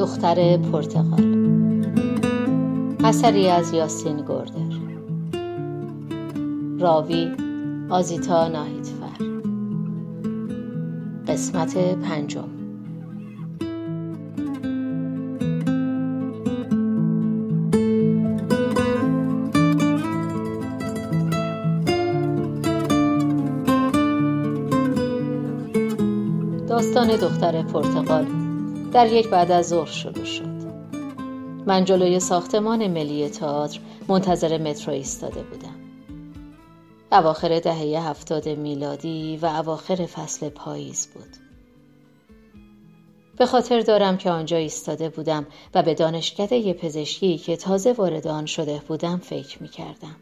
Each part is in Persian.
دختر پرتغال. اثری از یاسین گردر. راوی آزیتا ناهیدفر قسمت پنجم. داستان دختر پرتغال. در یک بعد از ظهر شروع شد من جلوی ساختمان ملی تئاتر منتظر مترو ایستاده بودم اواخر دهه هفتاد میلادی و اواخر فصل پاییز بود به خاطر دارم که آنجا ایستاده بودم و به دانشکده پزشکی که تازه وارد آن شده بودم فکر می کردم.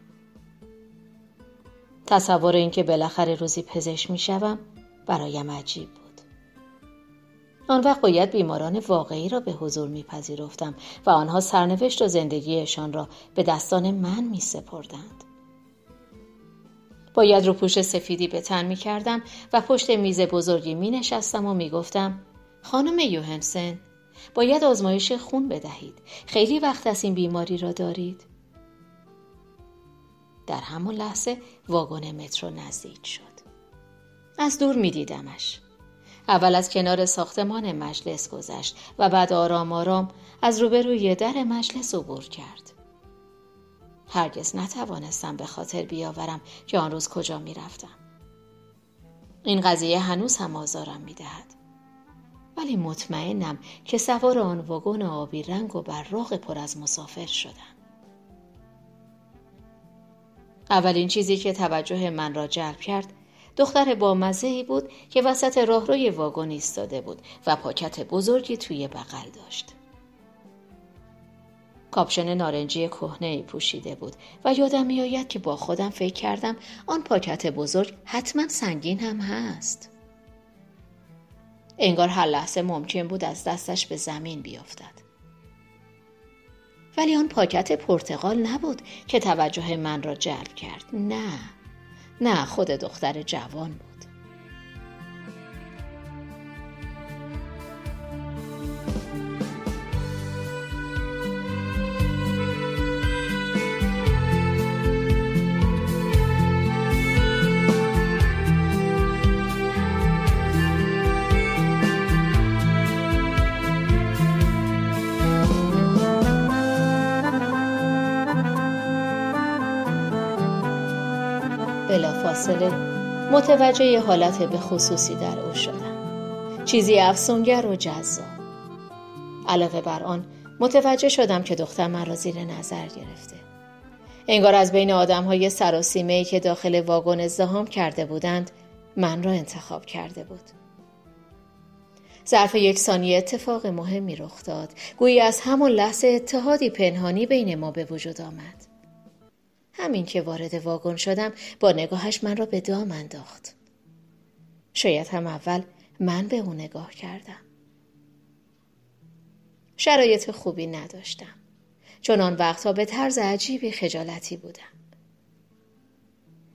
تصور اینکه بالاخره روزی پزشک می شوم برایم عجیب. آن وقت باید بیماران واقعی را به حضور میپذیرفتم و آنها سرنوشت و زندگیشان را به دستان من می سپردند. باید رو پوش سفیدی به تن می کردم و پشت میز بزرگی می نشستم و می گفتم خانم یوهنسن باید آزمایش خون بدهید. خیلی وقت از این بیماری را دارید؟ در همون لحظه واگن مترو نزدیک شد. از دور می دیدمش. اول از کنار ساختمان مجلس گذشت و بعد آرام آرام از روبروی در مجلس عبور کرد. هرگز نتوانستم به خاطر بیاورم که آن روز کجا می رفتم. این قضیه هنوز هم آزارم می دهد. ولی مطمئنم که سوار آن واگن آبی رنگ و براق پر از مسافر شدم. اولین چیزی که توجه من را جلب کرد دختر با مزهی بود که وسط راهروی واگن ایستاده بود و پاکت بزرگی توی بغل داشت. کاپشن نارنجی کهنه پوشیده بود و یادم میآید که با خودم فکر کردم آن پاکت بزرگ حتما سنگین هم هست. انگار هر لحظه ممکن بود از دستش به زمین بیفتد. ولی آن پاکت پرتغال نبود که توجه من را جلب کرد. نه. نه خود دختر جوان. بلافاصله متوجه حالت به خصوصی در او شدم. چیزی افسونگر و جذاب. علاوه بر آن متوجه شدم که دختر را زیر نظر گرفته. انگار از بین آدم های سراسیمه که داخل واگن ازدهام کرده بودند من را انتخاب کرده بود. ظرف یک ثانیه اتفاق مهمی رخ داد. گویی از همان لحظه اتحادی پنهانی بین ما به وجود آمد. همین که وارد واگن شدم با نگاهش من را به دام انداخت. شاید هم اول من به او نگاه کردم. شرایط خوبی نداشتم. چون آن وقتها به طرز عجیبی خجالتی بودم.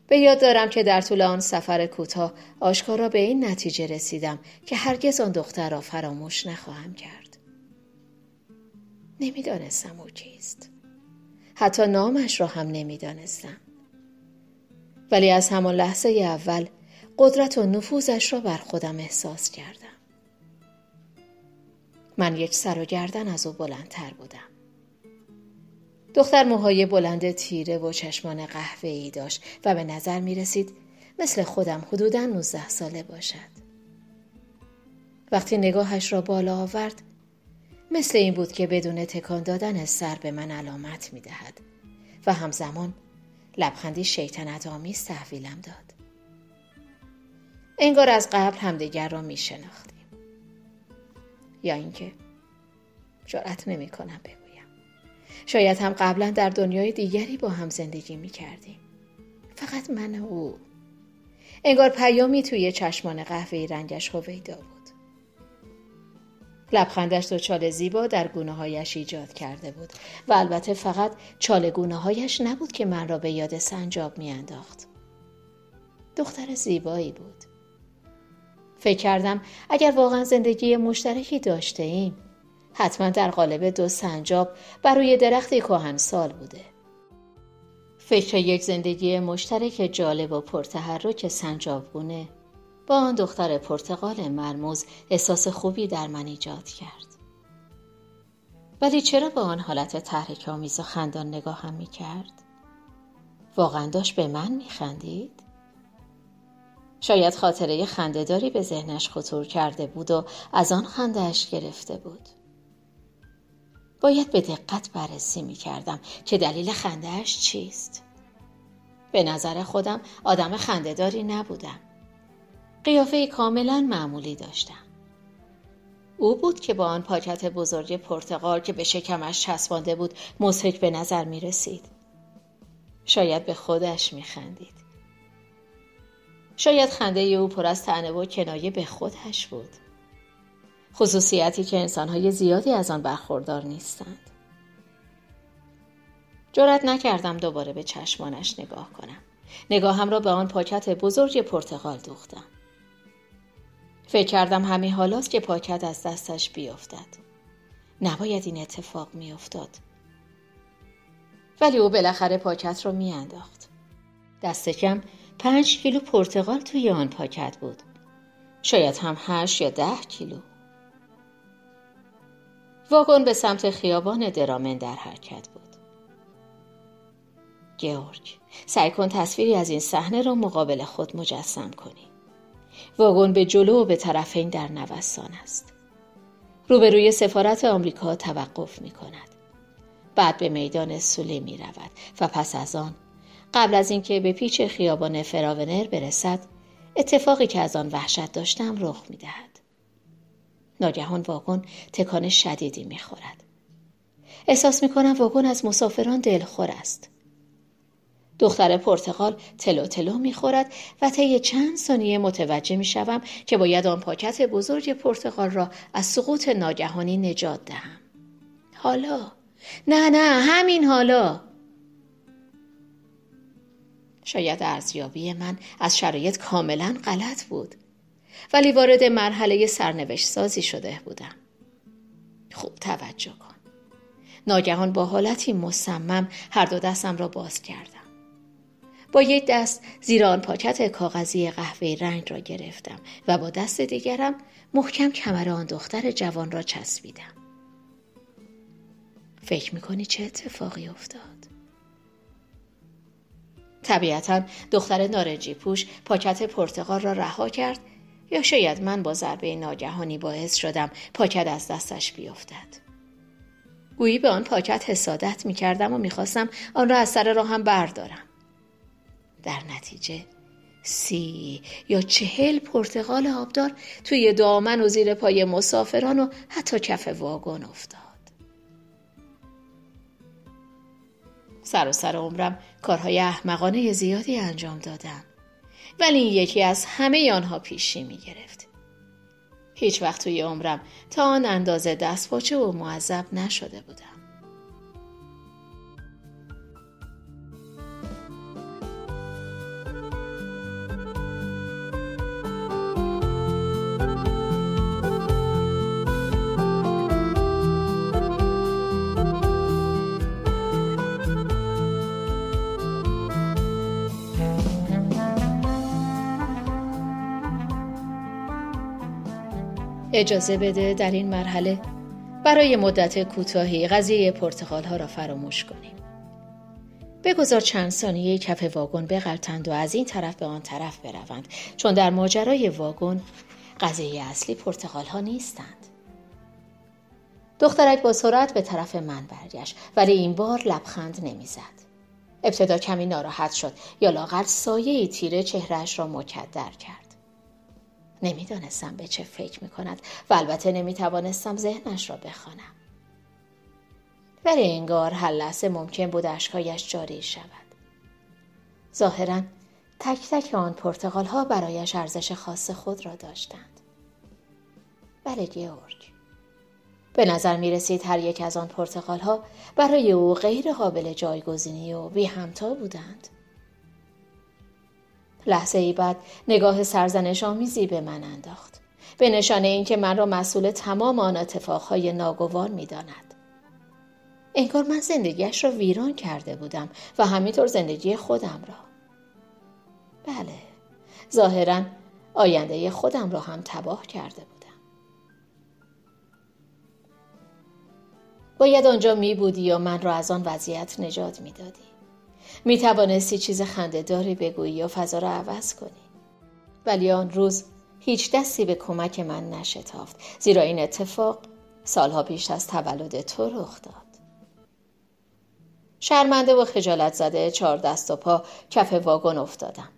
به یاد دارم که در طول آن سفر کوتاه آشکارا به این نتیجه رسیدم که هرگز آن دختر را فراموش نخواهم کرد. نمی‌دانستم او کیست. حتی نامش را هم نمی‌دانستم. ولی از همان لحظه اول قدرت و نفوذش را بر خودم احساس کردم. من یک سر و گردن از او بلندتر بودم. دختر موهای بلند تیره و چشمان قهوه ای داشت و به نظر می رسید مثل خودم حدودا 19 ساله باشد. وقتی نگاهش را بالا آورد مثل این بود که بدون تکان دادن سر به من علامت می دهد و همزمان لبخندی شیطنت آمیز تحویلم داد. انگار از قبل همدیگر را می شناختیم. یا اینکه جرأت نمی کنم بگویم. شاید هم قبلا در دنیای دیگری با هم زندگی می کردیم. فقط من و او. انگار پیامی توی چشمان قهوه‌ای رنگش هویدا بود. لبخندش دو چال زیبا در گونه هایش ایجاد کرده بود و البته فقط چال گونه هایش نبود که من را به یاد سنجاب میانداخت. دختر زیبایی بود. فکر کردم اگر واقعا زندگی مشترکی داشته ایم حتما در قالب دو سنجاب بر روی درختی سال بوده فکر یک زندگی مشترک جالب و پرتحرک سنجابگونه با آن دختر پرتغال مرموز احساس خوبی در من ایجاد کرد ولی چرا با آن حالت تحریک آمیز و خندان نگاهم می کرد؟ واقعا داشت به من می خندید؟ شاید خاطره خندهداری به ذهنش خطور کرده بود و از آن خندهش گرفته بود. باید به دقت بررسی می کردم که دلیل خندهش چیست. به نظر خودم آدم خندهداری نبودم. قیافه کاملا معمولی داشتم. او بود که با آن پاکت بزرگ پرتقال که به شکمش چسبانده بود مزهک به نظر می رسید. شاید به خودش می خندید. شاید خنده او پر از تنه و کنایه به خودش بود. خصوصیتی که انسانهای زیادی از آن برخوردار نیستند. جرأت نکردم دوباره به چشمانش نگاه کنم. نگاهم را به آن پاکت بزرگ پرتغال دوختم. فکر کردم همین حالاست که پاکت از دستش بیفتد. نباید این اتفاق میافتاد. ولی او بالاخره پاکت را میانداخت. دست کم پنج کیلو پرتغال توی آن پاکت بود. شاید هم هشت یا ده کیلو. واگن به سمت خیابان درامن در حرکت بود. گیورگ سعی کن تصویری از این صحنه را مقابل خود مجسم کنی. واگن به جلو و به طرفین در نوسان است. روبروی سفارت آمریکا توقف می کند. بعد به میدان سوله می رود و پس از آن قبل از اینکه به پیچ خیابان فراونر برسد اتفاقی که از آن وحشت داشتم رخ می دهد. ناگهان واگن تکان شدیدی می خورد. احساس می کنم واگن از مسافران دلخور است. دختر پرتغال تلو تلو می‌خورد و طی چند ثانیه متوجه می‌شوم که باید آن پاکت بزرگ پرتغال را از سقوط ناگهانی نجات دهم. حالا؟ نه نه همین حالا. شاید ارزیابی من از شرایط کاملا غلط بود ولی وارد مرحله سرنوشت سازی شده بودم. خوب توجه کن. ناگهان با حالتی مصمم هر دو دستم را باز کردم. با یک دست زیر آن پاکت کاغذی قهوه رنگ را گرفتم و با دست دیگرم محکم کمر آن دختر جوان را چسبیدم. فکر می‌کنی چه اتفاقی افتاد؟ طبیعتا دختر نارنجی پوش پاکت پرتقال را رها کرد یا شاید من با ضربه ناگهانی باعث شدم پاکت از دستش بیفتد. گویی به آن پاکت حسادت می کردم و می‌خواستم آن را از سر راهم بردارم. در نتیجه سی یا چهل پرتقال آبدار توی دامن و زیر پای مسافران و حتی کف واگن افتاد. سر و سر عمرم کارهای احمقانه زیادی انجام دادم ولی این یکی از همه آنها پیشی می گرفت. هیچ وقت توی عمرم تا آن اندازه دستپاچه و معذب نشده بودم. اجازه بده در این مرحله برای مدت کوتاهی قضیه پرتغال ها را فراموش کنیم. بگذار چند ثانیه کف واگن بغلتند و از این طرف به آن طرف بروند چون در ماجرای واگن قضیه اصلی پرتغال ها نیستند. دخترک با سرعت به طرف من برگشت ولی این بار لبخند نمی‌زد. ابتدا کمی ناراحت شد یا لاغر سایه تیره چهرهش را مکدر کرد. نمی‌دانستم به چه فکر می کند و البته نمی توانستم ذهنش را بخوانم. ولی انگار هر لحظه ممکن بود اشکایش جاری شود. ظاهرا تک تک آن پرتغال ها برایش ارزش خاص خود را داشتند. بله گیورگ. به نظر می رسید هر یک از آن پرتغال ها برای او غیر قابل جایگزینی و بی همتا بودند. لحظه ای بعد نگاه سرزنش آمیزی به من انداخت. به نشانه اینکه من را مسئول تمام آن اتفاقهای ناگوار می‌داند انگار من زندگیش را ویران کرده بودم و همینطور زندگی خودم را بله ظاهرا آینده خودم را هم تباه کرده بودم باید آنجا می بودی و من را از آن وضعیت نجات می دادی. می توانستی چیز داری بگویی و فضا را عوض کنی. ولی آن روز هیچ دستی به کمک من نشتافت زیرا این اتفاق سالها پیش از تولد تو رخ داد. شرمنده و خجالت زده چهار دست و پا کف واگن افتادم.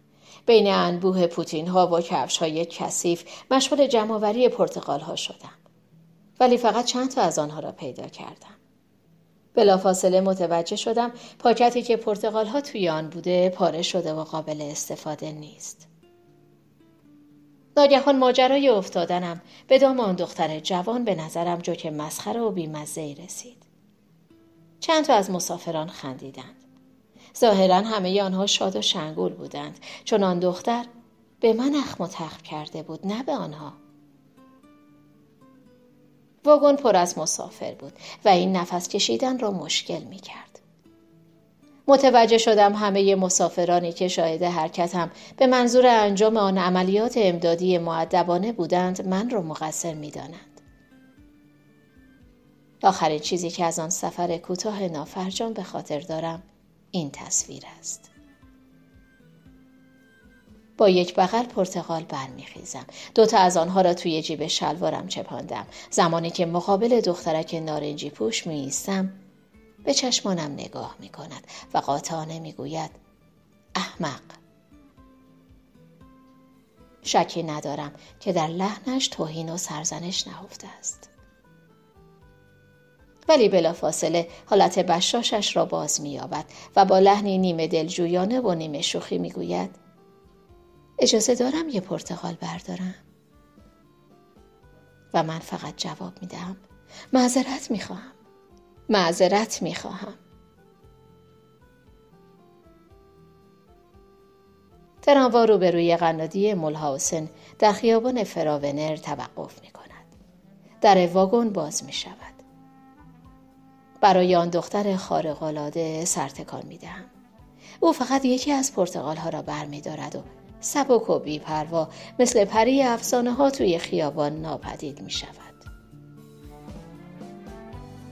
بین انبوه پوتین ها و کفش های کثیف مشغول جمعآوری پرتقال ها شدم. ولی فقط چند تا از آنها را پیدا کردم. بلافاصله متوجه شدم پاکتی که پرتقال ها توی آن بوده پاره شده و قابل استفاده نیست. ناگهان ماجرای افتادنم به دام آن دختر جوان به نظرم جوک مسخره و بیمزه رسید. چند تا از مسافران خندیدند. ظاهرا همه آنها شاد و شنگول بودند چون آن دختر به من اخم و تخم کرده بود نه به آنها. واگن پر از مسافر بود و این نفس کشیدن را مشکل می کرد. متوجه شدم همه مسافرانی که شاهد حرکتم به منظور انجام آن عملیات امدادی معدبانه بودند من را مقصر می دانند. آخرین چیزی که از آن سفر کوتاه نافرجان به خاطر دارم این تصویر است. با یک بغل پرتقال برمیخیزم. دوتا از آنها را توی جیب شلوارم چپاندم. زمانی که مقابل دخترک نارنجی پوش می به چشمانم نگاه می کند و قاطعانه می گوید احمق. شکی ندارم که در لحنش توهین و سرزنش نهفته است. ولی بلافاصله حالت بشاشش را باز مییابد و با لحنی نیمه دلجویانه و نیمه شوخی می‌گوید اجازه دارم یه پرتقال بردارم و من فقط جواب می‌دهم معذرت می‌خواهم معذرت می‌خواهم تراموا روبروی قنادی ملهاوسن در خیابان فراونر توقف می کند. در واگن باز می شود. برای آن دختر خارق‌العاده سرتکان می دهم. او فقط یکی از پرتقال ها را بر می دارد و سبک و بیپروا مثل پری افسانه ها توی خیابان ناپدید می شود.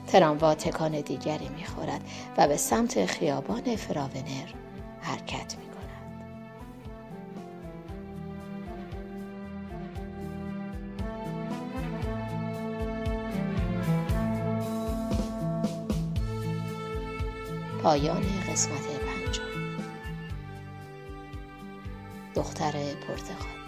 تراموا تکان دیگری می خورد و به سمت خیابان فراونر حرکت می. پایان قسمت دختر پرتغال